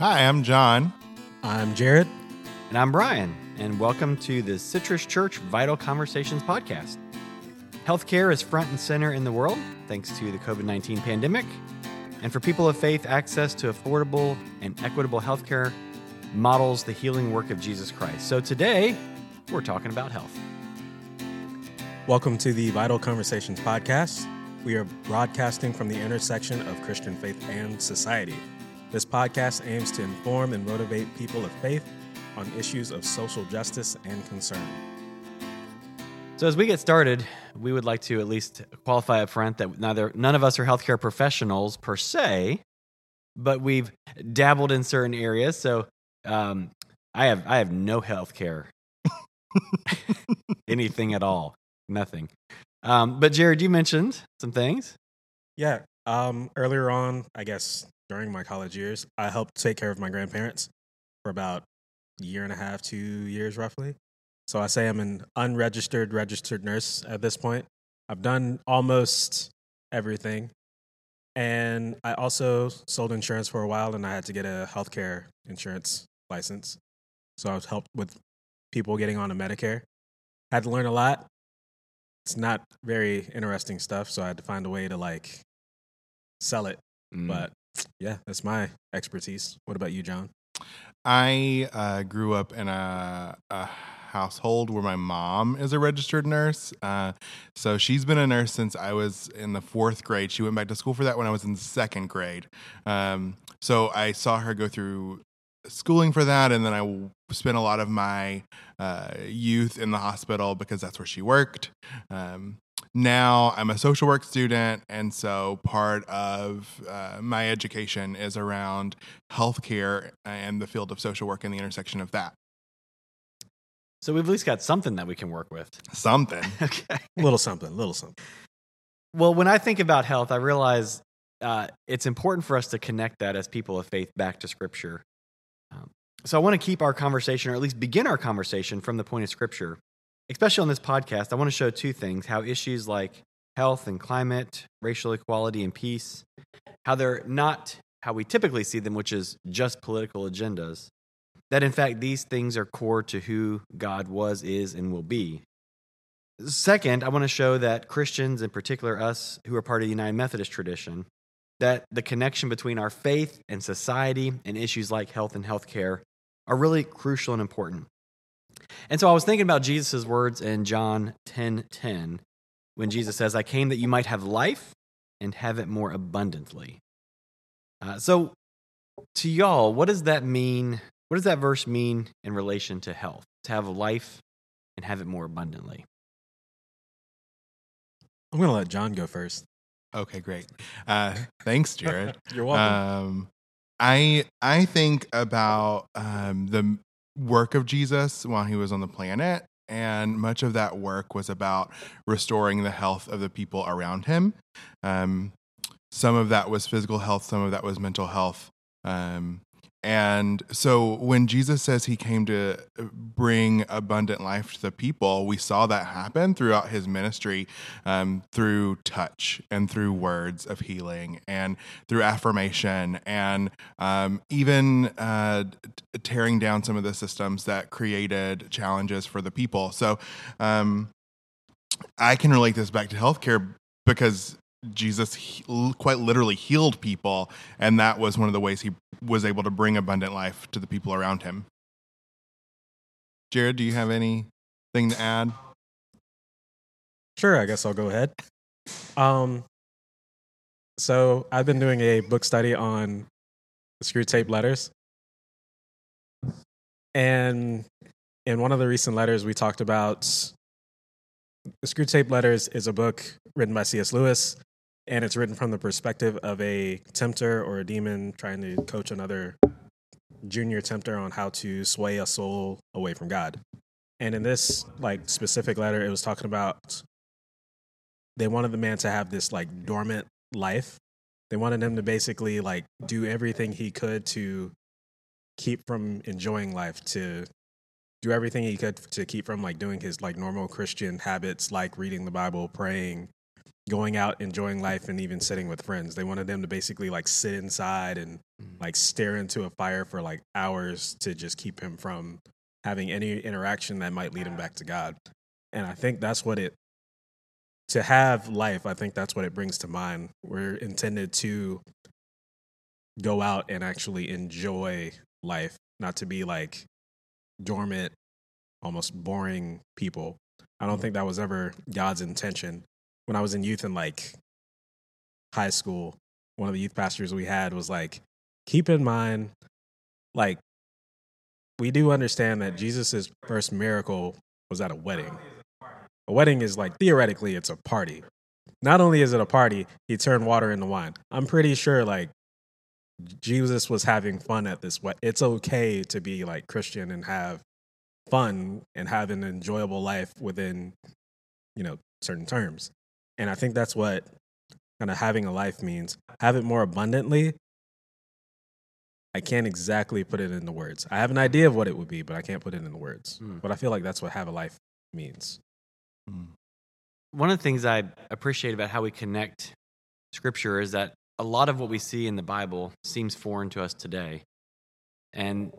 Hi, I'm John. I'm Jared. And I'm Brian, and welcome to the Citrus Church Vital Conversations podcast. Healthcare is front and center in the world thanks to the COVID 19 pandemic. And for people of faith, access to affordable and equitable healthcare models the healing work of Jesus Christ. So today, we're talking about health. Welcome to the Vital Conversations podcast. We are broadcasting from the intersection of Christian faith and society. This podcast aims to inform and motivate people of faith on issues of social justice and concern. So, as we get started, we would like to at least qualify up front that neither none of us are healthcare professionals per se, but we've dabbled in certain areas. So, um, I have I have no healthcare, anything at all, nothing. Um, but Jared, you mentioned some things. Yeah. Um, earlier on, I guess during my college years, I helped take care of my grandparents for about a year and a half, two years roughly. So I say I'm an unregistered registered nurse at this point. I've done almost everything. And I also sold insurance for a while and I had to get a healthcare insurance license. So I've helped with people getting on a Medicare. Had to learn a lot. It's not very interesting stuff, so I had to find a way to like sell it. Mm. But yeah, that's my expertise. What about you, John? I uh, grew up in a, a household where my mom is a registered nurse. Uh, so she's been a nurse since I was in the fourth grade. She went back to school for that when I was in second grade. Um, so I saw her go through schooling for that, and then i spent a lot of my uh, youth in the hospital because that's where she worked. Um, now I'm a social work student, and so part of uh, my education is around healthcare and the field of social work and the intersection of that. So we've at least got something that we can work with. Something. Okay. A little something, little something. Well, when I think about health, I realize uh, it's important for us to connect that as people of faith back to Scripture. Um, so I want to keep our conversation, or at least begin our conversation from the point of Scripture. Especially on this podcast, I want to show two things how issues like health and climate, racial equality and peace, how they're not how we typically see them, which is just political agendas. That in fact, these things are core to who God was, is, and will be. Second, I want to show that Christians, in particular us who are part of the United Methodist tradition, that the connection between our faith and society and issues like health and healthcare are really crucial and important. And so I was thinking about Jesus' words in John 10 10, when Jesus says, I came that you might have life and have it more abundantly. Uh, so, to y'all, what does that mean? What does that verse mean in relation to health? To have life and have it more abundantly? I'm gonna let John go first. Okay, great. Uh, thanks, Jared. You're welcome. Um, I I think about um, the work of Jesus while he was on the planet, and much of that work was about restoring the health of the people around him. Um, some of that was physical health, some of that was mental health. Um, and so when Jesus says he came to bring abundant life to the people, we saw that happen throughout his ministry um, through touch and through words of healing and through affirmation and um, even uh, tearing down some of the systems that created challenges for the people. So um, I can relate this back to healthcare because Jesus he- quite literally healed people, and that was one of the ways he was able to bring abundant life to the people around him. Jared, do you have anything to add? Sure, I guess I'll go ahead. Um, so I've been doing a book study on Screwtape letters, and in one of the recent letters, we talked about the Screwtape letters is a book written by C.S. Lewis, and it's written from the perspective of a tempter or a demon trying to coach another junior tempter on how to sway a soul away from God. And in this like specific letter, it was talking about they wanted the man to have this like dormant life. They wanted him to basically like do everything he could to keep from enjoying life, to do everything he could to keep from like doing his like normal Christian habits like reading the Bible, praying, going out, enjoying life, and even sitting with friends. They wanted them to basically like sit inside and Mm. like stare into a fire for like hours to just keep him from having any interaction that might lead him back to God. And I think that's what it to have life, I think that's what it brings to mind. We're intended to go out and actually enjoy life, not to be like dormant, almost boring people. I don't think that was ever God's intention. When I was in youth in like high school, one of the youth pastors we had was like, keep in mind, like, we do understand that Jesus' first miracle was at a wedding. A wedding is like theoretically it's a party. Not only is it a party, he turned water into wine. I'm pretty sure like Jesus was having fun at this wed It's okay to be like Christian and have fun and have an enjoyable life within, you know, certain terms. And I think that's what kind of having a life means. Have it more abundantly. I can't exactly put it into words. I have an idea of what it would be, but I can't put it into words. Hmm. But I feel like that's what have a life means. One of the things I appreciate about how we connect scripture is that a lot of what we see in the Bible seems foreign to us today. And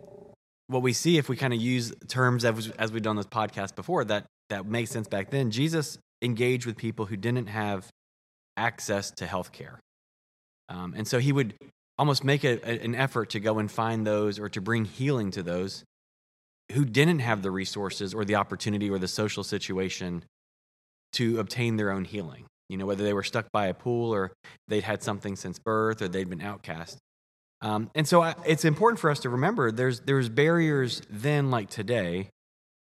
what we see if we kind of use terms as, as we've done this podcast before that that makes sense back then, Jesus engaged with people who didn't have access to health care. Um, and so he would almost make a, a- an effort to go and find those or to bring healing to those who didn't have the resources or the opportunity or the social situation to obtain their own healing. You know, whether they were stuck by a pool or they'd had something since birth or they'd been outcast. Um, and so I, it's important for us to remember there's, there's barriers then, like today,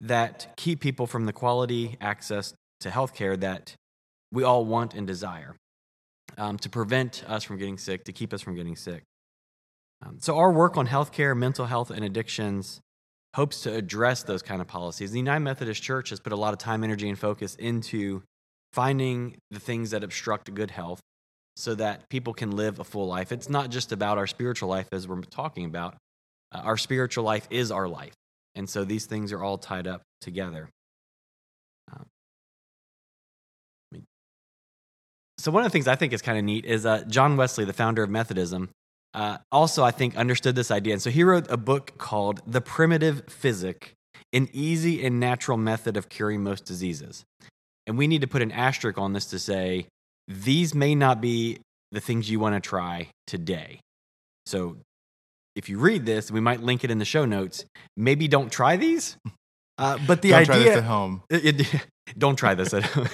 that keep people from the quality access to healthcare that we all want and desire um, to prevent us from getting sick, to keep us from getting sick. Um, so, our work on healthcare, mental health, and addictions hopes to address those kind of policies. The United Methodist Church has put a lot of time, energy, and focus into finding the things that obstruct good health so that people can live a full life. It's not just about our spiritual life, as we're talking about. Uh, our spiritual life is our life. And so these things are all tied up together. So, one of the things I think is kind of neat is uh, John Wesley, the founder of Methodism, uh, also, I think, understood this idea. And so he wrote a book called The Primitive Physic An Easy and Natural Method of Curing Most Diseases. And we need to put an asterisk on this to say these may not be the things you want to try today. So if you read this, we might link it in the show notes. Maybe don't try these. Uh, but the Don't idea try this at home. it- it- don't try this at home.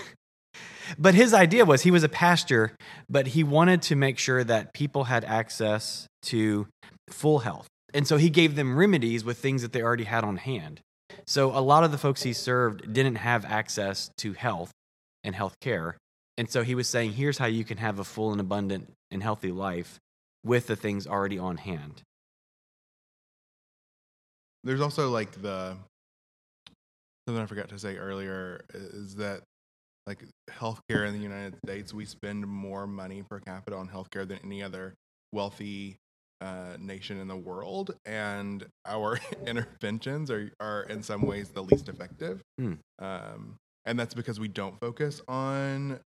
But his idea was he was a pastor, but he wanted to make sure that people had access to full health. And so he gave them remedies with things that they already had on hand. So a lot of the folks he served didn't have access to health and health care. And so he was saying, here's how you can have a full and abundant and healthy life with the things already on hand. There's also like the something I forgot to say earlier is that like healthcare in the United States, we spend more money per capita on healthcare than any other wealthy uh, nation in the world, and our interventions are are in some ways the least effective. Hmm. Um, and that's because we don't focus on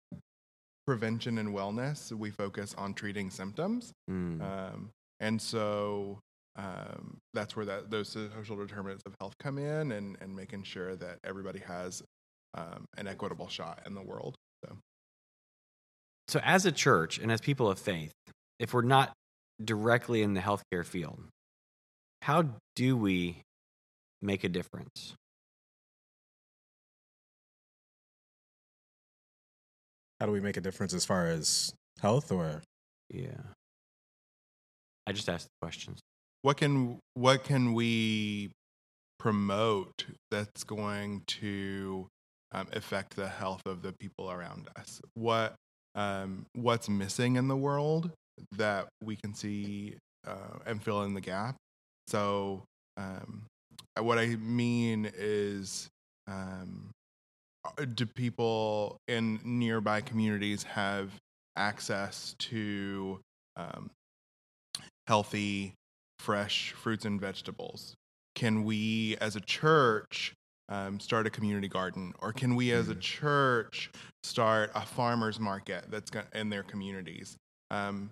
prevention and wellness. We focus on treating symptoms. Mm. Um, and so um, that's where that those social determinants of health come in, and and making sure that everybody has um, an equitable shot in the world. So So, as a church and as people of faith, if we're not directly in the healthcare field, how do we make a difference? How do we make a difference as far as health or Yeah. I just asked the questions. what can what can we promote that's going to um, affect the health of the people around us? What um, what's missing in the world that we can see uh, and fill in the gap? So um, what I mean is, um, uh, do people in nearby communities have access to um, healthy, fresh fruits and vegetables? Can we, as a church, um, start a community garden, or can we as a church start a farmers market that's in their communities? Um,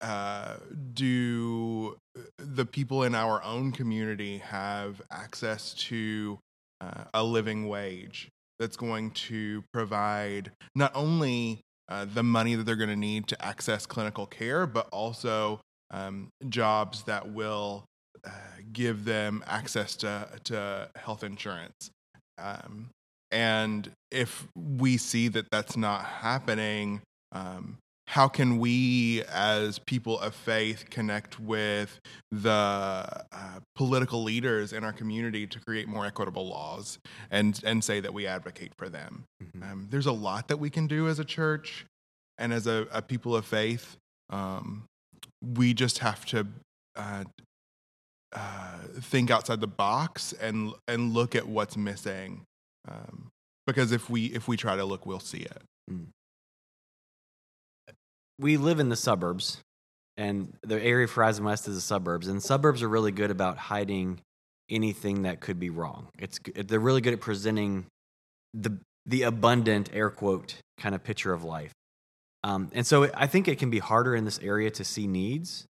uh, do the people in our own community have access to uh, a living wage that's going to provide not only uh, the money that they're going to need to access clinical care, but also um, jobs that will uh, give them access to, to health insurance. Um, and if we see that that's not happening, um, how can we as people of faith connect with the uh, political leaders in our community to create more equitable laws and and say that we advocate for them Mhm. um, there's a lot that we can do as a church and as a, a people of faith um, we just have to uh, uh, think outside the box and and look at what's missing um, because if we if we try to look we'll see it we live in the suburbs, and the area of Horizon West is the suburbs, and suburbs are really good about hiding anything that could be wrong. It's they're really good at presenting the the abundant air quote kind of picture of life, um, and so I think it can be harder in this area to see needs.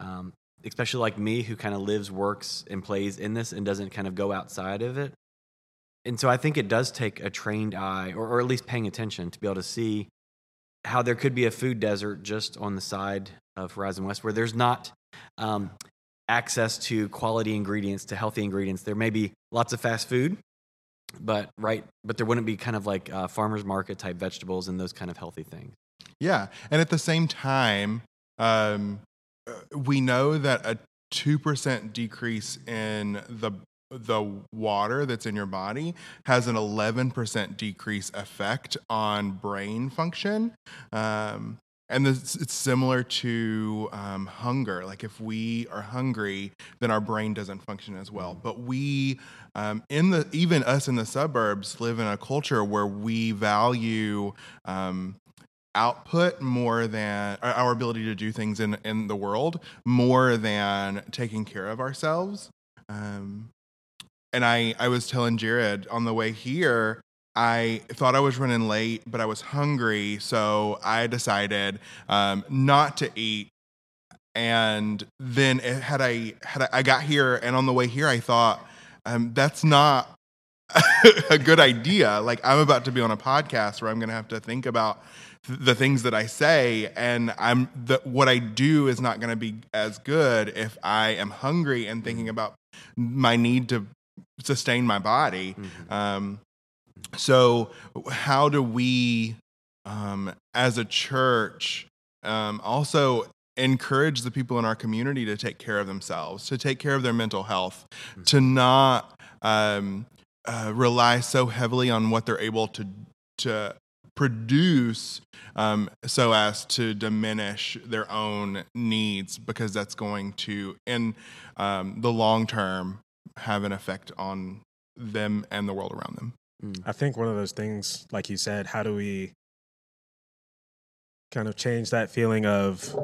Um, especially like me who kind of lives works and plays in this and doesn't kind of go outside of it and so i think it does take a trained eye or, or at least paying attention to be able to see how there could be a food desert just on the side of Horizon West where there's not um, access to quality ingredients, to healthy ingredients. There may be lots of fast food, but right, but there wouldn't be kind of like uh, farmers market type vegetables and those kind of healthy things. Yeah, and at the same time, um, we know that a two percent decrease in the the water that's in your body has an eleven percent decrease effect on brain function. Um, and this, it's similar to um, hunger. Like if we are hungry, then our brain doesn't function as well. But we, um, in the even us in the suburbs, live in a culture where we value um, output more than our ability to do things in in the world more than taking care of ourselves. Um, and I I was telling Jared on the way here. I thought I was running late, but I was hungry, so I decided um, not to eat. And then it, had I had I, I got here, and on the way here, I thought um, that's not a good idea. Like I'm about to be on a podcast where I'm going to have to think about the things that I say, and I'm the, what I do is not going to be as good if I am hungry and thinking about my need to sustain my body. Um, so, how do we, um, as a church, um, also encourage the people in our community to take care of themselves, to take care of their mental health, to not um, uh, rely so heavily on what they're able to to produce um, so as to diminish their own needs because that's going to in um, the long term have an effect on them and the world around them I think one of those things, like you said, how do we kind of change that feeling of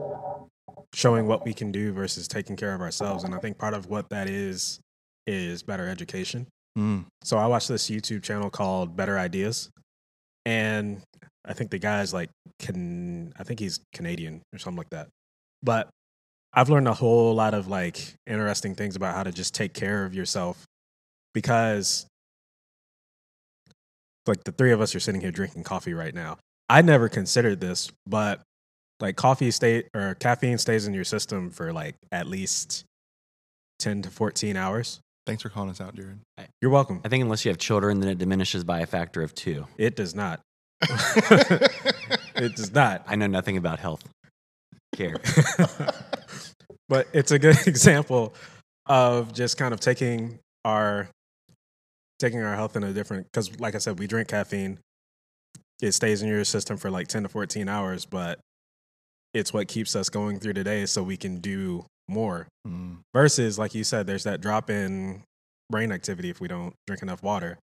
showing what we can do versus taking care of ourselves? And I think part of what that is is better education. Mm. So I watched this YouTube channel called Better Ideas, and I think the guy's like can I think he's Canadian or something like that. But I've learned a whole lot of like interesting things about how to just take care of yourself because like the three of us are sitting here drinking coffee right now. I never considered this, but like coffee state or caffeine stays in your system for like at least 10 to 14 hours. Thanks for calling us out jared You're welcome. I think unless you have children, then it diminishes by a factor of two. It does not. it does not. I know nothing about health care. but it's a good example of just kind of taking our taking our health in a different because like i said we drink caffeine it stays in your system for like 10 to 14 hours but it's what keeps us going through the day so we can do more Mm. versus like you said there's that drop in brain activity if we don't drink enough water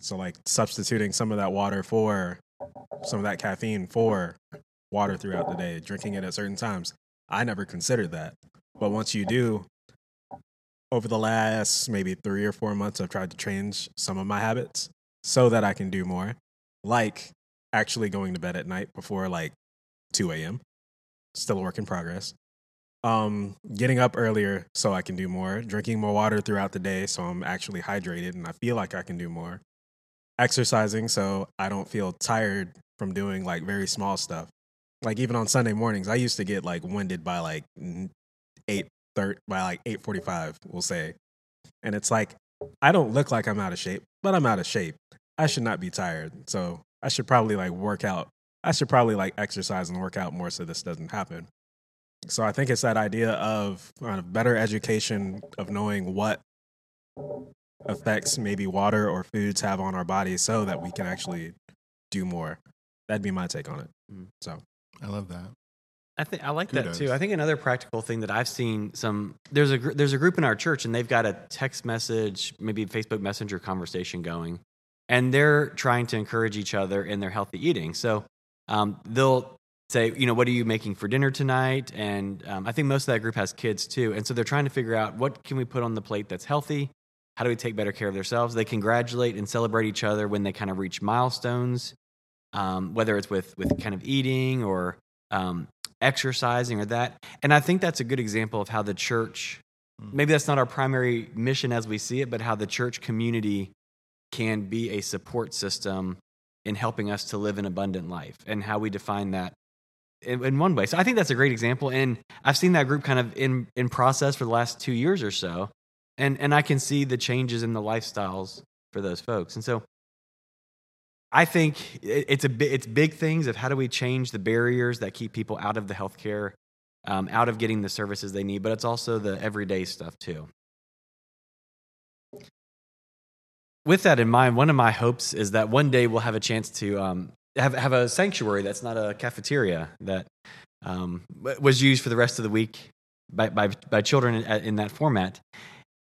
so like substituting some of that water for some of that caffeine for water throughout the day drinking it at certain times i never considered that but once you do over the last maybe three or four months, I've tried to change some of my habits so that I can do more, like actually going to bed at night before like 2 a.m. Still a work in progress. Um, getting up earlier so I can do more, drinking more water throughout the day so I'm actually hydrated and I feel like I can do more. Exercising so I don't feel tired from doing like very small stuff. Like even on Sunday mornings, I used to get like winded by like eight thirty by like eight forty five, we'll say. And it's like I don't look like I'm out of shape, but I'm out of shape. I should not be tired. So I should probably like work out. I should probably like exercise and work out more so this doesn't happen. So I think it's that idea of kind of better education of knowing what effects maybe water or foods have on our bodies so that we can actually do more. That'd be my take on it. Mm. So I love that. I think I like that too. I think another practical thing that I've seen some there's a gr- there's a group in our church and they've got a text message, maybe Facebook Messenger conversation going, and they're trying to encourage each other in their healthy eating. So um, they'll say, you know, what are you making for dinner tonight? And um, I think most of that group has kids too, and so they're trying to figure out what can we put on the plate that's healthy. How do we take better care of themselves? They congratulate and celebrate each other when they kind of reach milestones, um, whether it's with with kind of eating or um, exercising or that. And I think that's a good example of how the church, maybe that's not our primary mission as we see it, but how the church community can be a support system in helping us to live an abundant life and how we define that in, in one way. So I think that's a great example. And I've seen that group kind of in, in process for the last two years or so. And, and I can see the changes in the lifestyles for those folks. And so I think it- it's a it's big things of how do we change the barriers that keep people out of the healthcare, um, out of getting the services they need, but it's also the everyday stuff too. With that in mind, one of my hopes is that one day we'll have a chance to um, have have a sanctuary that's not a cafeteria that um, was used for the rest of the week by by, by children in, in that format.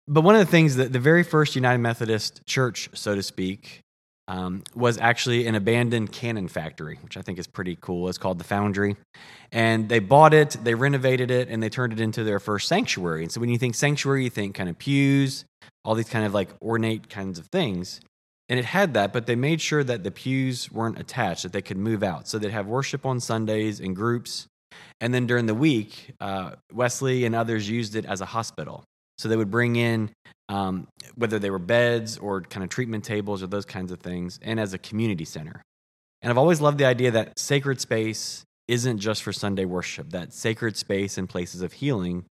But one of the things that the very first United Methodist Church, so to speak, um, was actually an abandoned cannon factory, which I think is pretty cool. It's called the Foundry. And they bought it, they renovated it, and they turned it into their first sanctuary. And so when you think sanctuary, you think kind of pews, all these kind of like ornate kinds of things. And it had that, but they made sure that the pews weren't attached, that they could move out. So they'd have worship on Sundays in groups. And then during the week, uh, Wesley and others used it as a hospital. So they would bring in um, whether they were beds or kind of treatment tables or those kinds of things, and as a community center. And I've always loved the idea that sacred space isn't just for Sunday worship, that sacred space and places of healing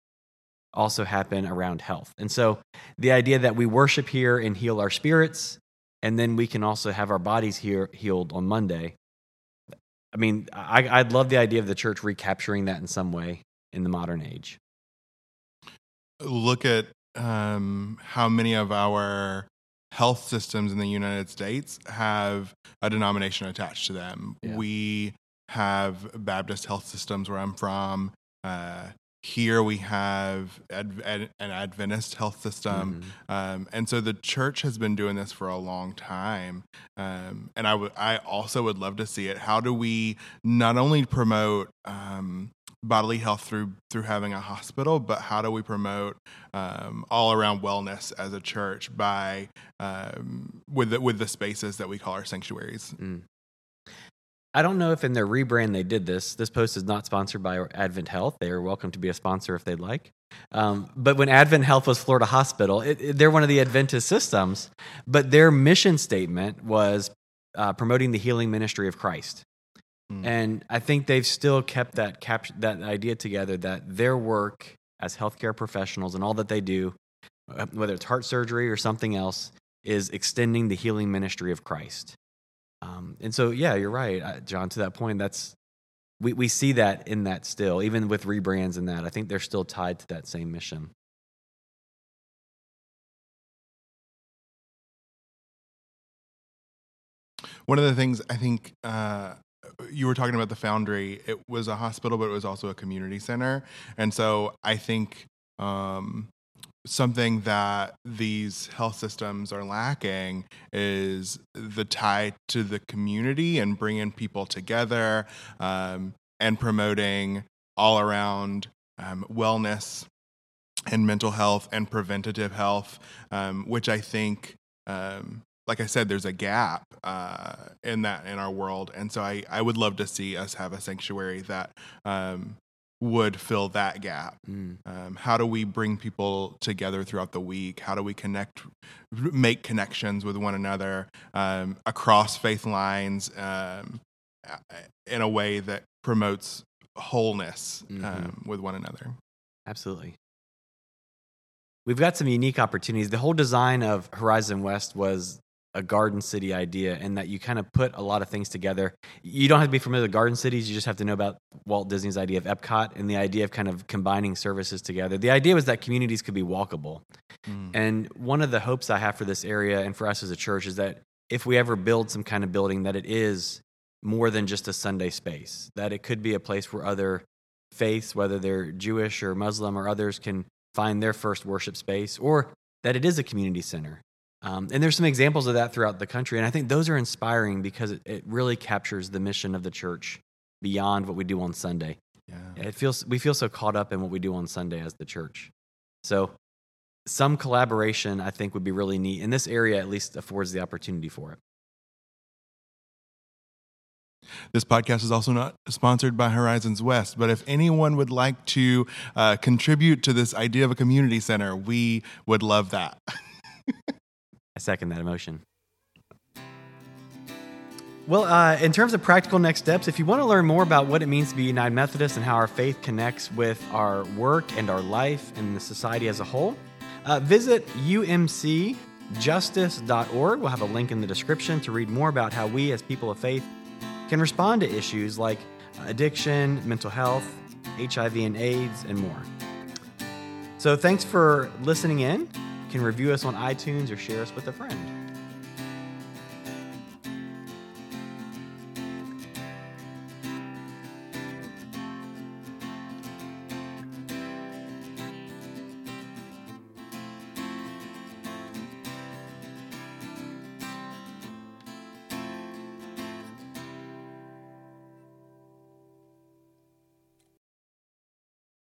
also happen around health. And so the idea that we worship here and heal our spirits, and then we can also have our bodies here healed on Monday. I mean, I, I'd love the idea of the church recapturing that in some way in the modern age. Look at um, how many of our health systems in the United States have a denomination attached to them. Yeah. We have Baptist health systems where I'm from. Uh, here we have Ad- Ad- an Adventist health system. Mhm. Um, and so the church has been doing this for a long time. Um, and I would, I also would love to see it. How do we not only promote um, bodily health through through having a hospital, but how do we promote um, all around wellness as a church by um, with the, with the spaces that we call our sanctuaries? Mm. I don't know if in their rebrand they did this. This post is not sponsored by Advent Health. They are welcome to be a sponsor if they'd like. Um, but when Advent Health was Florida Hospital, it, it- they're one of the Adventist systems, but their mission statement was uh, promoting the healing ministry of Christ. Mm. And I think they've still kept that cap- that idea together that their work as healthcare professionals and all that they do, uh, whether it's heart surgery or something else, is extending the healing ministry of Christ. Um, and so, yeah, you're right, uh, John. To that point, that's we we see that in that still, even with rebrands and that. I think they're still tied to that same mission. One of the things I think uh, you were talking about the Foundry, it was a hospital, but it was also a community center. And so I think um, something that these health systems are lacking is the tie to the community and bringing people together um, and promoting all around um, wellness and mental health and preventative health, um, which I think, um, like I said, there's a gap uh, in that in our world, and so I I would love to see us have a sanctuary that um, would fill that gap. Mm. Um, how do we bring people together throughout the week? How do we connect, make connections with one another um, across faith lines um, in a way that promotes wholeness Mhm. um, with one another? Absolutely. We've got some unique opportunities. The whole design of Horizon West was a garden city idea, and that you kind of put a lot of things together. You don't have to be familiar with garden cities, you just have to know about Walt Disney's idea of Epcot and the idea of kind of combining services together. The idea was that communities could be walkable. Mm. And one of the hopes I have for this area and for us as a church is that if we ever build some kind of building, that it is more than just a Sunday space, that it could be a place where other faiths, whether they're Jewish or Muslim or others, can find their first worship space, or that it is a community center. Um, and there's some examples of that throughout the country. And I think those are inspiring because it, it really captures the mission of the church beyond what we do on Sunday. Yeah. It feels we feel so caught up in what we do on Sunday as the church. So some collaboration I think would be really neat. And this area at least affords the opportunity for it. This podcast is also not sponsored by Horizons West, but if anyone would like to uh, contribute to this idea of a community center, we would love that. I second that emotion. Well, uh, in terms of practical next steps, if you want to learn more about what it means to be United Methodist and how our faith connects with our work and our life and the society as a whole, uh, visit umcjustice.org. We'll have a link in the description to read more about how we, as people of faith, can respond to issues like addiction, mental health, HIV and AIDS, and more. So, thanks for listening in. Can review us on iTunes or share us with a friend.